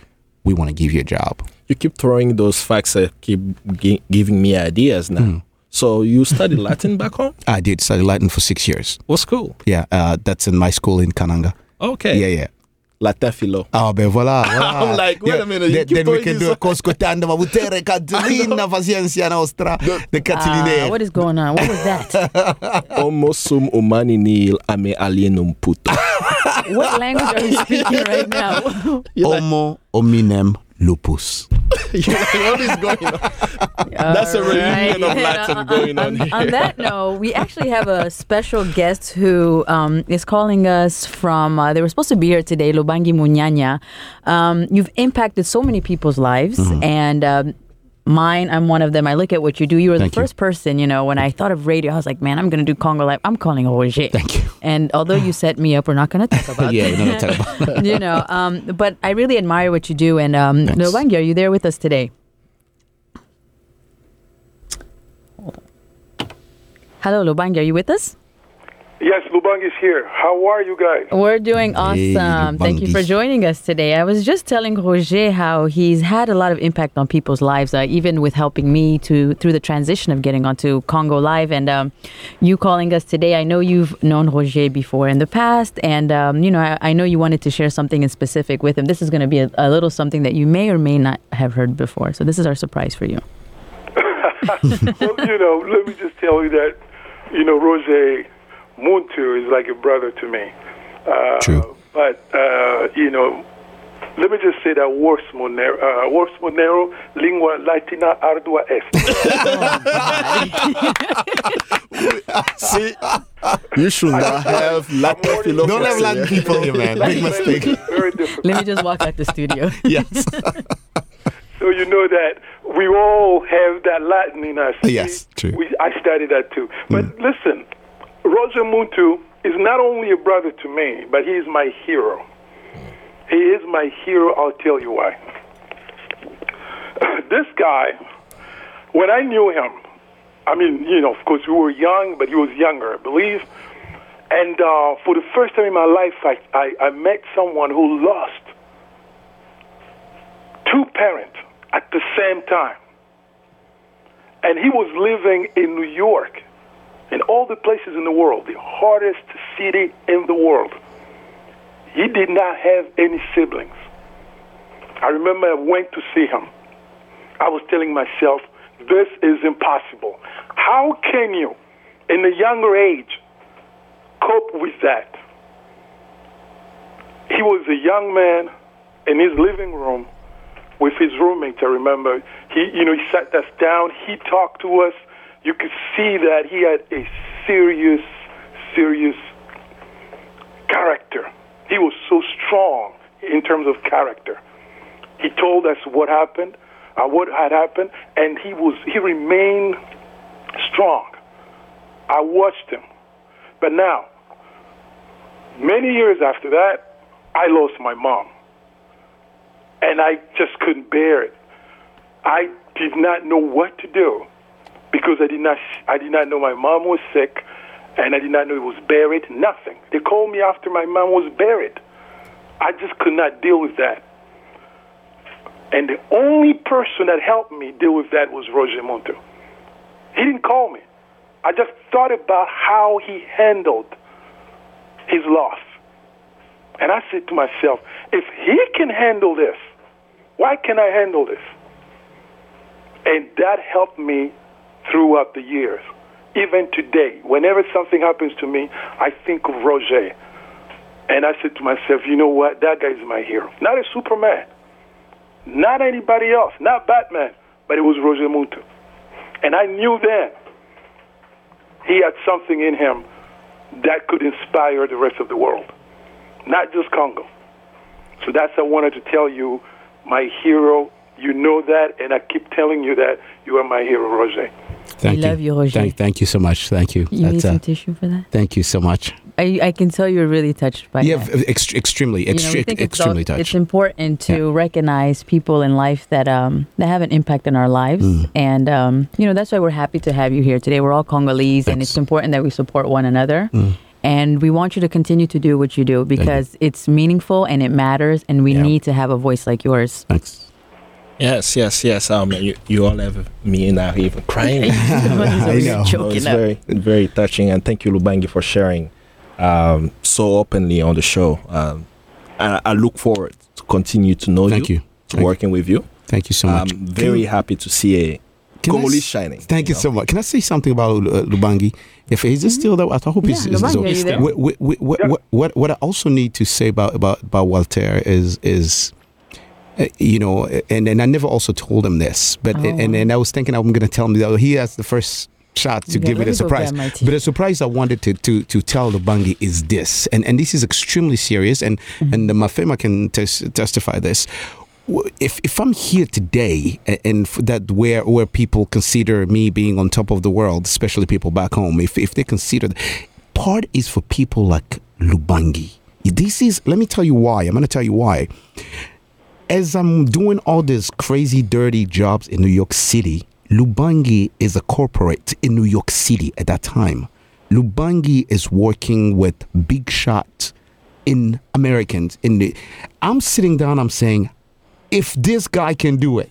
We want to give you a job." you keep throwing those facts that keep gi- giving me ideas now. Hmm. So you studied Latin back home? I did study Latin for six years. What school? Yeah, uh, that's in my school in Kananga. Okay. Yeah, yeah. Latin philo. Ah, ben voilà. voilà. I'm like, wait a minute, you Then, then we can do a coscotando ma butere Catilina patientia Nostra. The Uh, what is going on? What was that? Homo sum humani nil ame alienum puto. what language are you speaking right now? Homo homini lupus. You're like, what is going on? That's a reunion of Alright. Latin on, going on on, here. on that note, we actually have a special guest who um, is calling us from. Uh, they were supposed to be here today, Lubangi Munyanya. Um, you've impacted so many people's lives, Mm-hmm. and um, mine. I'm one of them. I look at what you do. You were Thank the you. first person. You know, when I thought of radio, I was like, man, I'm going to do Congo Live. I'm calling Roger. Thank you. And although you set me up, we're not going to talk about it. Yeah, that. no, no, tell about it. you know, um, but I really admire what you do. And um, Thanks. Are you there with us today? Hello, Lubangi, are you with us? Yes, Lubang is here. How are you guys? We're doing Hey, awesome. Thank you for joining us today. I was just telling Roger how he's had a lot of impact on people's lives, uh, even with helping me to through the transition of getting onto Congo Live. And um, you calling us today, I know you've known Roger before in the past, and um, you know I, I know you wanted to share something in specific with him. This is going to be a, a little something that you may or may not have heard before. So this is our surprise for you. well, you know, let me just tell you that, you know, Rose Muntu is like a brother to me. Uh, True. But, uh, you know, let me just say that Wars Monero, uh, Wars Monero lingua latina ardua est. See, you should not have Latin philo. Don't have Latin people here, man. Big mistake. Let me just walk out the studio. yes. So you know that we all have that Latin in us. Yes, We- true. We, I studied that too. But listen, Roger Muntu is not only a brother to me, but he is my hero. He is my hero. I'll tell you why. this guy, when I knew him, I mean, you know, of course, we were young, but he was younger, I believe. And uh, for the first time in my life, I, I, I met someone who lost two parents at the same time. And he was living in New York, in all the places in the world, the hardest city in the world. He did not have any siblings. I remember I went to see him. I was telling myself, this is impossible. How can you, in a younger age, cope with that? He was a young man in his living room with his roommate. I remember he, you know, he sat us down. He talked to us. You could see that he had a serious, serious character. He was so strong in terms of character. He told us what happened, uh, what had happened, and he was he remained strong. I watched him, but now, many years after that, I lost my mom and I just couldn't bear it. I did not know what to do because I did not I did not know my mom was sick and I did not know it was buried, nothing. They called me after my mom was buried. I just could not deal with that. And the only person that helped me deal with that was Roger Muntu. He didn't call me. I just thought about how he handled his loss. And I said to myself, if he can handle this, why can't I handle this? And that helped me throughout the years. Even today, whenever something happens to me, I think of Roger. And I said to myself, you know what? That guy is my hero. Not a Superman, not anybody else, not Batman, but it was Roger Muntu. And I knew then he had something in him that could inspire the rest of the world, not just Congo. So that's I wanted to tell you, my hero. You know that, and I keep telling you that you are my hero, Roger. Thank We love you, Roger. Thank, thank you so much. Thank you. You need That's, some uh, tissue for that? thank you so much. I, I can tell you're really touched by Yeah, that. ext- extremely, You know, we extre- think it's, extremely touched. it's important to recognize people in life that um, that have an impact on our lives, Mm. and um, you know that's why we're happy to have you here today. We're all Congolese, and it's important that we support one another. Mm. And we want you to continue to do what you do because it's meaningful and it matters, and we Yeah. need to have a voice like yours. Thanks. Yes, yes, yes. Um, you, you all have me now even crying. I know. So Choking it's up. very, very touching, and thank you, Lubangi, for sharing um, so openly on the show. Um, I, I look forward to continue to know Thank you. to Thank you. working with you. Thank you so much. I'm very happy to see a Can I Congolese s- shining. Thank you know? so much. Can I say something about uh, Lubangi? If he's still there, I hope he's, Mm-hmm. Yeah, he's Lubangi, are there? What, what, what, what, I also need to say about about, about Walter is is you know, and and I never also told him this, but Oh, and, and I was thinking I'm going to tell him that he has the first shot to Yeah, give it a surprise. grab my tea. But a surprise I wanted to to to tell Lubangi is this, and and this is extremely serious, and Mm-hmm. and the Mafema can tes- testify this. If if I'm here today, and that where where people consider me being on top of the world, especially people back home, if if they consider, part is for people like Lubangi. This is let me tell you why. I'm going to tell you why as I'm doing all these crazy, dirty jobs in New York City, Lubangi is a corporate in New York City at that time. Lubangi is working with big shots in Americans. In the, I'm sitting down. I'm saying, if this guy can do it,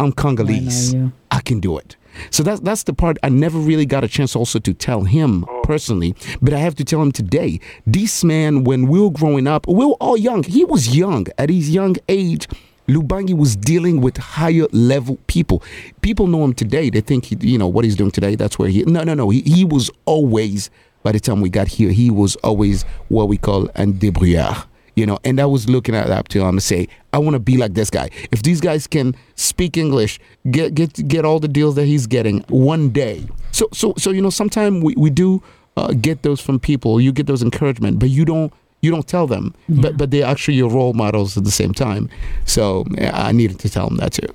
I'm Congolese. you. I can do it. So that's that's the part I never really got a chance also to tell him oh. personally, but I have to tell him today. This man, when we were growing up, we were all young. He was young at his young age. Lubangi was dealing with higher level people. People know him today. They think he, you know what he's doing today. That's where he. No, no, no. He, he was always. By the time we got here, he was always what we call un débrouillard you know and i was looking at up to him and say i want to be like this guy if these guys can speak english get get get all the deals that he's getting one day so so so you know sometimes we, we do uh, get those from people you get those encouragement but you don't you don't tell them but but they're actually your role models at the same time so yeah, i needed to tell them that too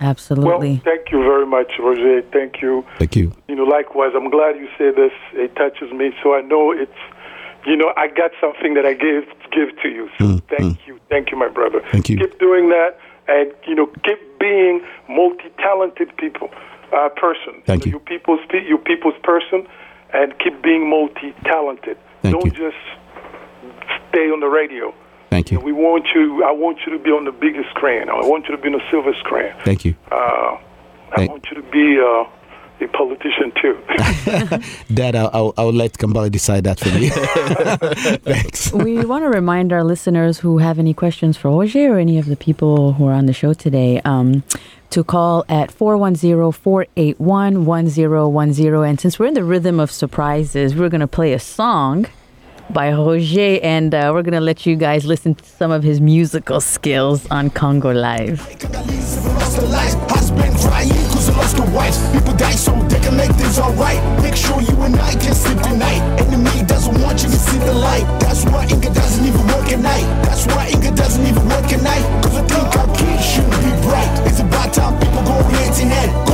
Absolutely. Well, thank you very much, Roger. Thank you. thank you You know, likewise, I'm glad you say this. It touches me, so I know it's, you know, I got something that I give give to you. So thank you, thank you, my brother. Mm, Thank you. Keep doing that, and you know, keep being multi-talented people, uh, person. Thank know, you. You people's pe- you people's person, and keep being multi-talented. Thank Don't you. just stay on the radio. thank you We want you. I want you to be on the biggest screen. I want you to be on the silver screen. thank you Uh, I Thank- want you to be uh, a politician too. Dad, I'll, I'll, I'll let kambale decide that for me thanks we want to remind our listeners who have any questions for Roger or any of the people who are on the show today um, to call at 410-481-1010. And since we're in the rhythm of surprises, we're going to play a song by Roger and uh, we're to let you guys listen to some of his musical skills on Congo Live. People die so they can make things alright. Make sure you and I can sleep tonight. Enemy doesn't want you to see the light. That's why Inga doesn't even work at night. That's why Inga doesn't even work at night. Cause I think our kids should be bright. It's about time people go hand in hand.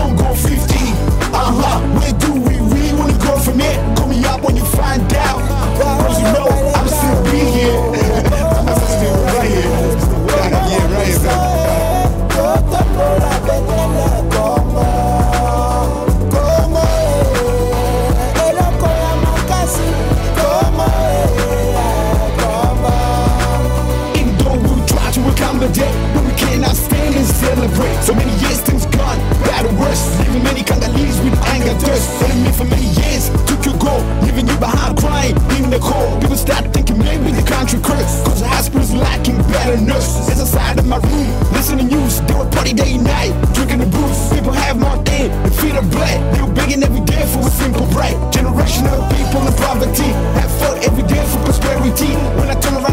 many Congolese with anger thirst Following me for many years, took your goal Leaving you behind crying in the cold People start thinking maybe the country cursed Cause the hospital's lacking better nurses. It's inside of my room, listening news They were party day and night, drinking the booze People have more than the fear of blood. They were begging every day for a simple break. Generation of people in poverty Have fought every day for prosperity. When I turn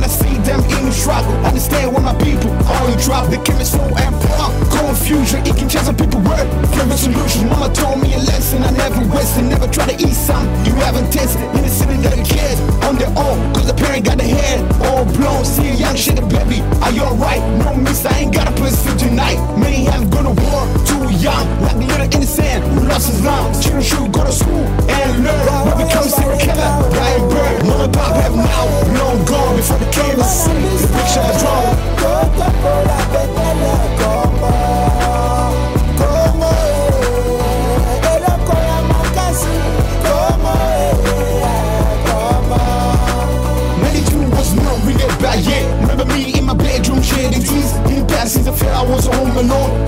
Understand what my people only drop the chemist so and pump. Confusion, it can change some people word. Flavor solution. Mama told me a lesson I never wasted. Never try to eat something you haven't tasted. In the city that the kids on their own. Cause the parent got the head all blown. See a young shit, baby. Are you alright? No miss, I ain't got a place for tonight. Many have gone to war, too young. Like a little innocent who lost his lungs. Children should go to school and learn. But become serial killer, and bird. Mom pop have now long gone before the came to see the picture I draw. Yet. Remember me in my bedroom shedding tears. In since I felt I was home alone.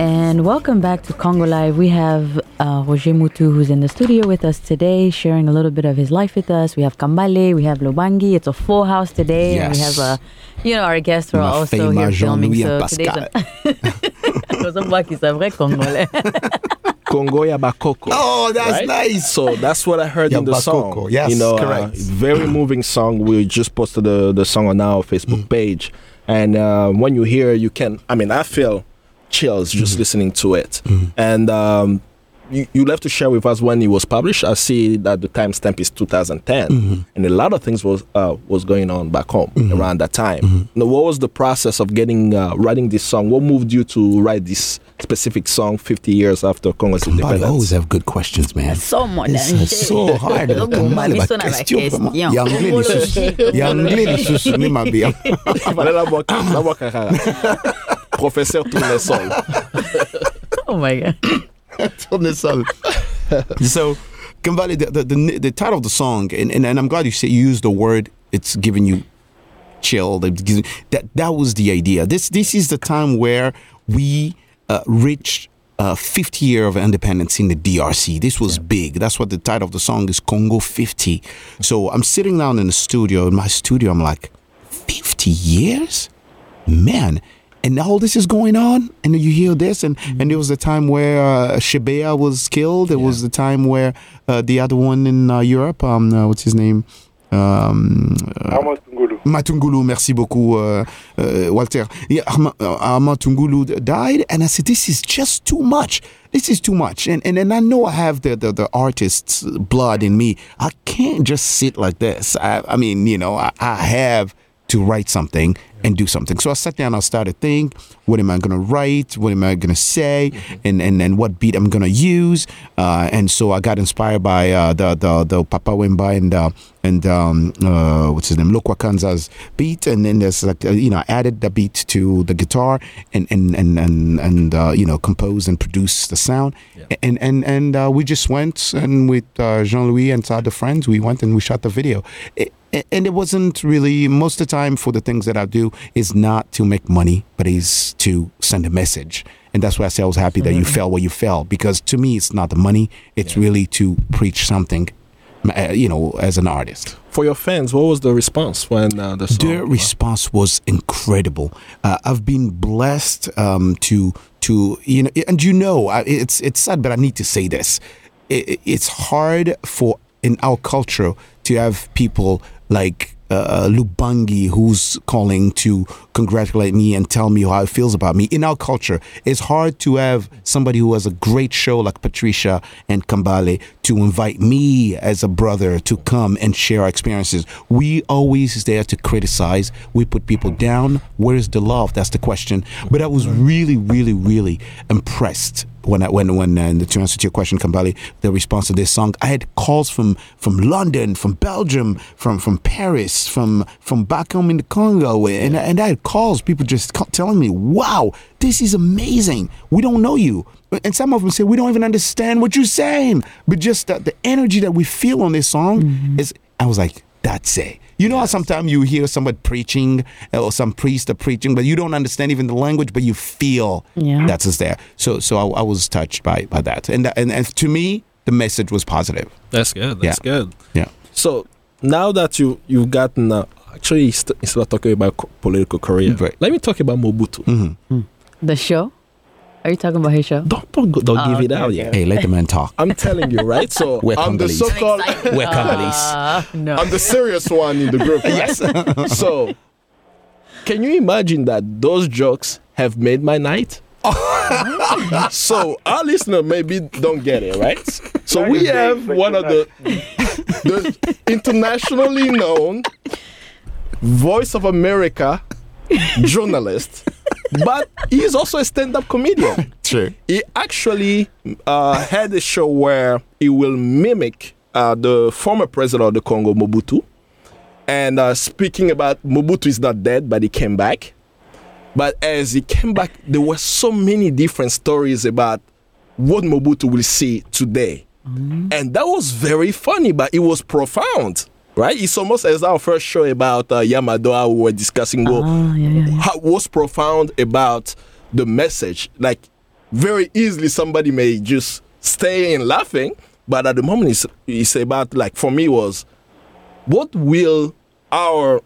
And welcome back to Congo Live. We have uh, Roger Muntu, who's in the studio with us today, sharing a little bit of his life with us. We have Kambale, we have Lubangi. It's a full house today. And we Yes. have, uh, you know, our guests who are also fille, ma here filming. Jean-Louis So and today's Pascal. a... Aux hommes qui c'est vrai congolais. Congo Yabakoko. Oh, that's right? nice. So that's what I heard in the song. Yes, you know, uh, correct. very moving song. We just posted the, the song on our Facebook Mm. page, and uh, when you hear, you can. I mean, I feel chills just Mm. listening to it, and. Um, you, you left to share with us when it was published. I see that the timestamp is 2010, Mm-hmm. and a lot of things was uh, was going on back home Mm-hmm. around that time. Now, what was the process of getting uh, writing this song? What moved you to write this specific song 50 years after Congress Kambale independence? always have good questions, man. So much. It's so hard. Kambale, ma question, vraiment. Il y a anglais, les sous- il y a anglais, les sous-soumis, ma bien. Il fallait la boire- la boire Professeur Tournesol. Oh my God. On this song. so, Kambale, the, the, the, the title of the song, and, and, and I'm glad you say you used the word, it's giving you chill. that That, was the idea. This, this is the time where we uh, reached uh, 50 year of independence in the DRC. This was big. That's what the title of the song is, Congo 50. So I'm sitting down in the studio, in my studio, I'm like, 50 years? man and all this is going on and you hear this and and there was a time where uh, Chebeya was killed there was the time where uh, the other one in uh, Europe um uh, what's his name um uh, Amos Ngulu. Matungulu, merci beaucoup, uh, uh, Walter. Yeah, Arma- uh, Tungulu died, and I said, "This is just too much. This is too much." And and, and I know I have the, the the artist's blood in me. I can't just sit like this. I, I mean, you know, I, I have to write something and do something. So I sat down, I started think, what am I going to write? What am I going to say? And, and, and what beat I'm going to use? Uh, and so I got inspired by uh, the, the, the Papa Wemba and, uh, and um, uh, what's his name? Lokua Kanza's beat. And then there's like, uh, you know, I added the beat to the guitar and, and, and, and, and uh, you know, compose and produce the sound. And, and, and uh, we just went and with uh, Jean-Louis and some other friends, we went and we shot the video. It, and it wasn't really most of the time for the things that I do is not to make money, but is to send a message. And that's why I say I was happy that you fell where you fell because to me it's not the money; it's really to preach something, uh, you know, as an artist. For your fans, what was the response when uh, the song? Their response was incredible. Uh, I've been blessed um, to to you know, and you know, I- it's it's sad, but I need to say this. It, it's hard for in our culture to have people like uh, Lubangi who's calling to congratulate me and tell me how it feels about me. In our culture, it's hard to have somebody who has a great show like Patricia and Kambale to invite me as a brother to come and share our experiences. We always there to criticize. We put people down. Where's the love? That's the question. But I was really, really, really impressed when I when when uh, to answer to your question, Kambale, the response to this song, I had calls from from London, from Belgium, from from Paris, from from back home in the Congo, and and I had calls, people just telling me, "Wow, this is amazing. We don't know you." And some of them say we don't even understand what you're saying, but just the, the energy that we feel on this song is. I was like, that's it. You know how sometimes you hear somebody preaching or some priest are preaching, but you don't understand even the language, but you feel Yeah. that's just there. So so I, I was touched by by that, and and, and to me the message was positive. That's good. That's Yeah. good. Yeah. So now that you you've gotten uh, actually instead of talking about co- political career, Right. let me talk about Mobutu. Mhm. The show? Are you talking about his show? Don't don't, go- don't Oh, give it okay, out okay. yet. Hey, let the man talk. I'm telling you, right? So We're I'm the Congolese. so-called We're Congolese. Uh, no. I'm the serious one in the group. Right? Yes. so, can you imagine that those jokes have made my night? so our listener maybe don't get it, right? So we have one of the, the internationally known Voice of America journalist, but he's also a stand-up comedian. True. He actually uh, had a show where he will mimic uh, the former president of the Congo, Mobutu, and uh, speaking about Mobutu is not dead, but he came back. But as he came back, there were so many different stories about what Mobutu will see today. And that was very funny, but it was profound, right? It's almost as our first show about uh, Yamadoa, we were discussing what Ah, yeah, yeah, yeah. how, what's profound about the message. Like, very easily somebody may just stay in laughing, but at the moment, it's, it's about, like, for me, was what will our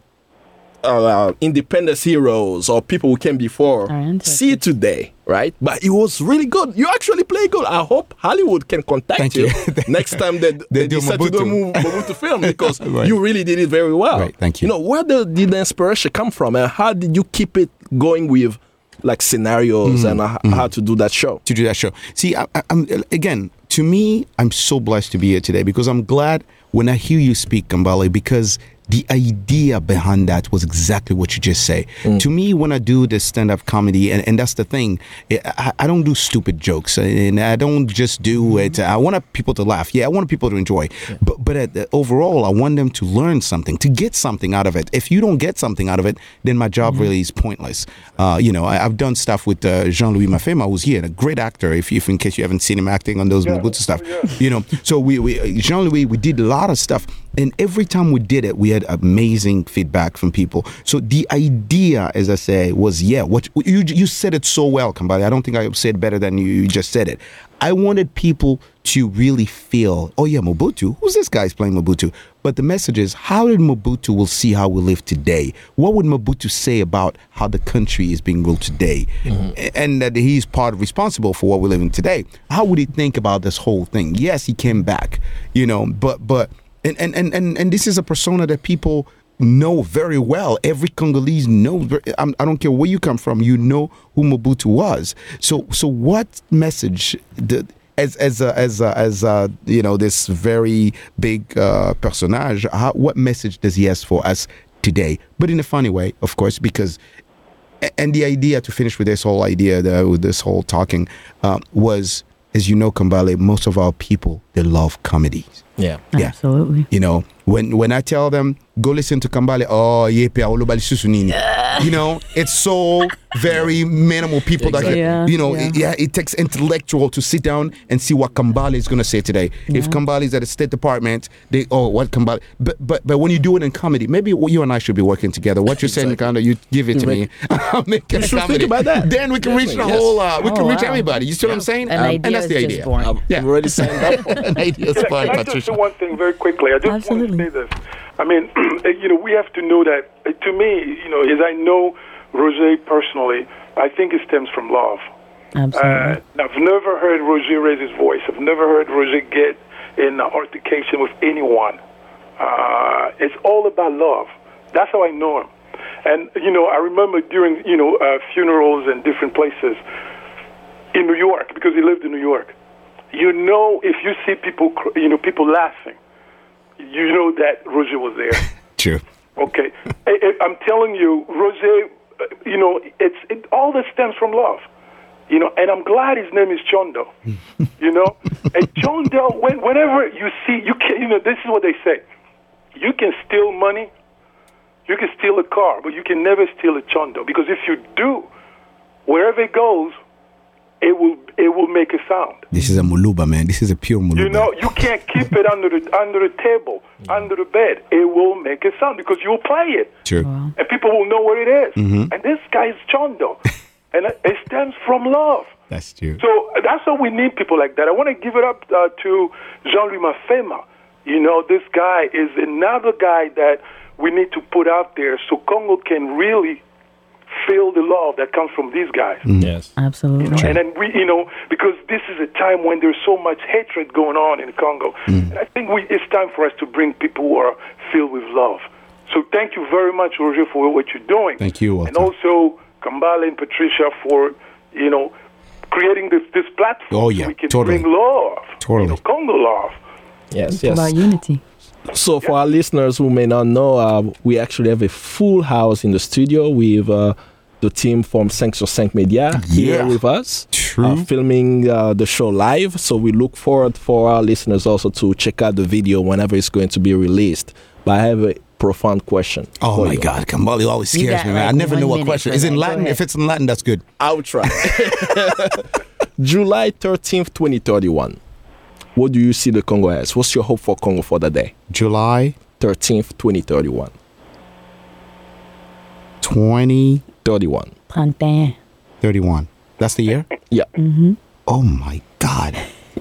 uh, independence heroes or people who came before see today, right? But it was really good. You actually play good. I hope Hollywood can contact Thank you, you. next time they, they, do decide to do a Mobutu. Film because Right. you really did it very well. Right, thank you. You know, where the, did the inspiration come from and how did you keep it going with like scenarios and uh, how to do that show? to do that show. See, I, I, I'm again to me, I'm so blessed to be here today because I'm glad when I hear you speak, Kambale, because the idea behind that was exactly what you just say. To me, when I do this stand-up comedy, and, and that's the thing, I, I don't do stupid jokes, and I don't just do it. I want people to laugh. Yeah, I want people to enjoy, but but at, overall, I want them to learn something, to get something out of it. If you don't get something out of it, then my job really is pointless. Uh, you know, I, I've done stuff with uh, Jean-Louis Mafema, who's here, and a great actor. If, if in case you haven't seen him acting on those Mobutu stuff, you know. So we, we Jean-Louis, we did a lot of stuff, and every time we did it, we had amazing feedback from people. So the idea, as I say, was yeah. What you you said it so well, Kambale. I don't think I said better than you, you just said it. I wanted people to really feel, oh yeah, Mobutu. Who's this guy? guy's playing Mobutu? But the message is, how did Mobutu will see how we live today? What would Mobutu say about how the country is being ruled today, A- and that he's part of responsible for what we're living today? How would he think about this whole thing? Yes, he came back, you know, but but and and and and, and this is a persona that people know very well. Every Congolese knows. I don't care where you come from. You know who Mobutu was. So so what message the as as as as you know this very big uh, personage? How, what message does he have for us today? But in a funny way, of course, because and the idea to finish with this whole idea the, with this whole talking um, was as you know kambale most of our people they love comedies Yeah. yeah. Absolutely. you know when when i tell them go listen to kambale oh yeah pe awolo bali susu nini you know it's so very minimal people that Yeah, you know yeah. it, yeah it takes intellectual to sit down and see what kambale is going to say today if kambale is at the state department they oh what kambale but but but when you do it in comedy maybe you and i should be working together what you're saying Kanda, you give it to me i'll make it a should think comedy. about that. then we can reach the Definitely, whole uh, we Oh, can reach wow. everybody you see what i'm saying An Um, idea and that's the is just idea born. I've Yeah. already signed up. an idea is Can fine I just patricia do one thing very quickly? I just Absolutely. want to say this. I mean, you know, we have to know that. To me, you know, as I know Roger personally, I think it stems from love. Absolutely. Uh, I've never heard Roger raise his voice. I've never heard Roger get in altercation with anyone. Uh, it's all about love. That's how I know him. And you know, I remember during you know uh, funerals and different places in New York because he lived in New York. You know, if you see people, you know, people laughing, you know that Roger was there. true Okay, I, I'm telling you, Roger. uh, You know, it's it, all this stems from love. You know, and I'm glad his name is Chondo. you know, and Chondo. When, whenever you see, you can. You know, this is what they say: you can steal money, you can steal a car, but you can never steal a Chondo because if you do, wherever it goes, it will it will make a sound. This is a muluba, man. This is a pure muluba. You know, you can't keep it under the under the table, under the bed. It will make a sound because you'll play it, True. and people will know what it is. And this guy is Chondo, and it it stems from love. That's true. So that's why we need people like that. I want to give it up uh, to Jean-Louis Mafema. You know, this guy is another guy that we need to put out there so Congo can really feel the love that comes from these guys. Mm. Yes. Absolutely. And then we, you know, because this is a time when there's so much hatred going on in Congo. Mm. And I think we, it's time for us to bring people who are filled with love. So thank you very much, Roger, for what you're doing. Thank you, And also Kambale and Patricia for, you know, creating this, this platform Oh, so yeah, we can totally. bring love. Totally. You know, Congo love. Yes, It's yes. about unity. So, for our listeners who may not know, uh, we actually have a full house in the studio with uh, the team from 5 sur 5 Media here with us, True. uh, filming uh, the show live. So, we look forward for our listeners also to check out the video whenever it's going to be released. But I have a profound question. Oh my you. God, Kambale always scares got me, man. I never know what question. Is it in Latin? If it's in Latin, that's good. I'll try. July 13th, 2031. What do you see the Congo as? What's your hope for Congo for the day? July 13th, 2031. 2031. 31. 31. That's the year? Yeah. Oh my God.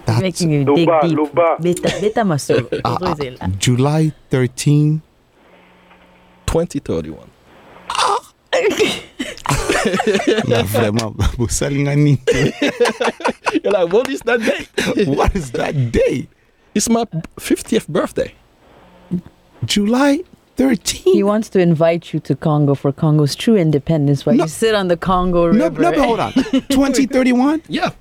That's Making you dig Loba, deep. Loba. Beta, beta masolo. Ah, ah, July 13. 2031. Non, vraiment, vous salingani. You're like, what is that day? What is that day? It's my 50th birthday. July 13. He wants to invite you to Congo for Congo's true independence while No. you sit on the Congo River. no, but hold on. 2031? Yeah.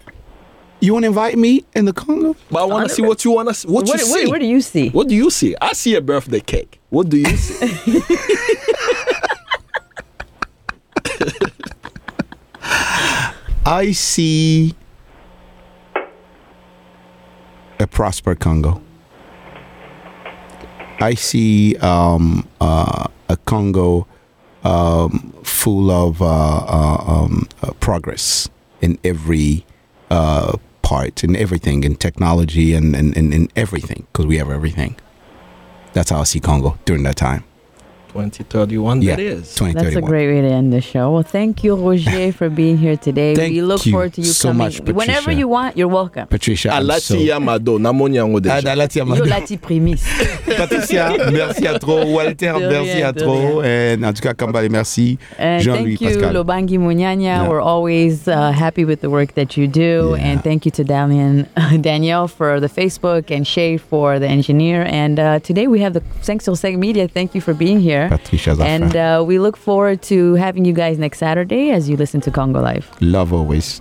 You want to invite me in the Congo? But I want to see what you want to what, What, you what, see. what do you see? what do you see? I see a birthday cake. What do you see? I see a prosper Congo. I see um, uh, a Congo um, full of uh, uh, um, uh, progress in every uh, part, in everything, in technology and in, in, in everything, because we have everything. That's how I see Congo during that time. 2031, Yeah, that is. 2031. That's a great way to end the show. Well, thank you, Roger, for being here today. Thank we look you forward to you so coming much, whenever you want. You're welcome. Patricia, I'm Alati so- Yamado, namoni yango Ah, deja. Alati Yo Amado. lati prémisse. Patricia, merci à trop. Walter, De merci à de trop. And en tout cas, Kambale, merci. And Jean-Louis Pascal. thank you, Pascal. Lubangi Munyanya. Yeah. We're always uh, happy with the work that you do. Yeah. And thank you to Damian, Danielle for the Facebook and Shay for the engineer. And uh, today we have the Thanks to Seg Media. Thank you for being here. Patricia's And uh, we look forward to having you guys next Saturday as you listen to Congo Live. Love always.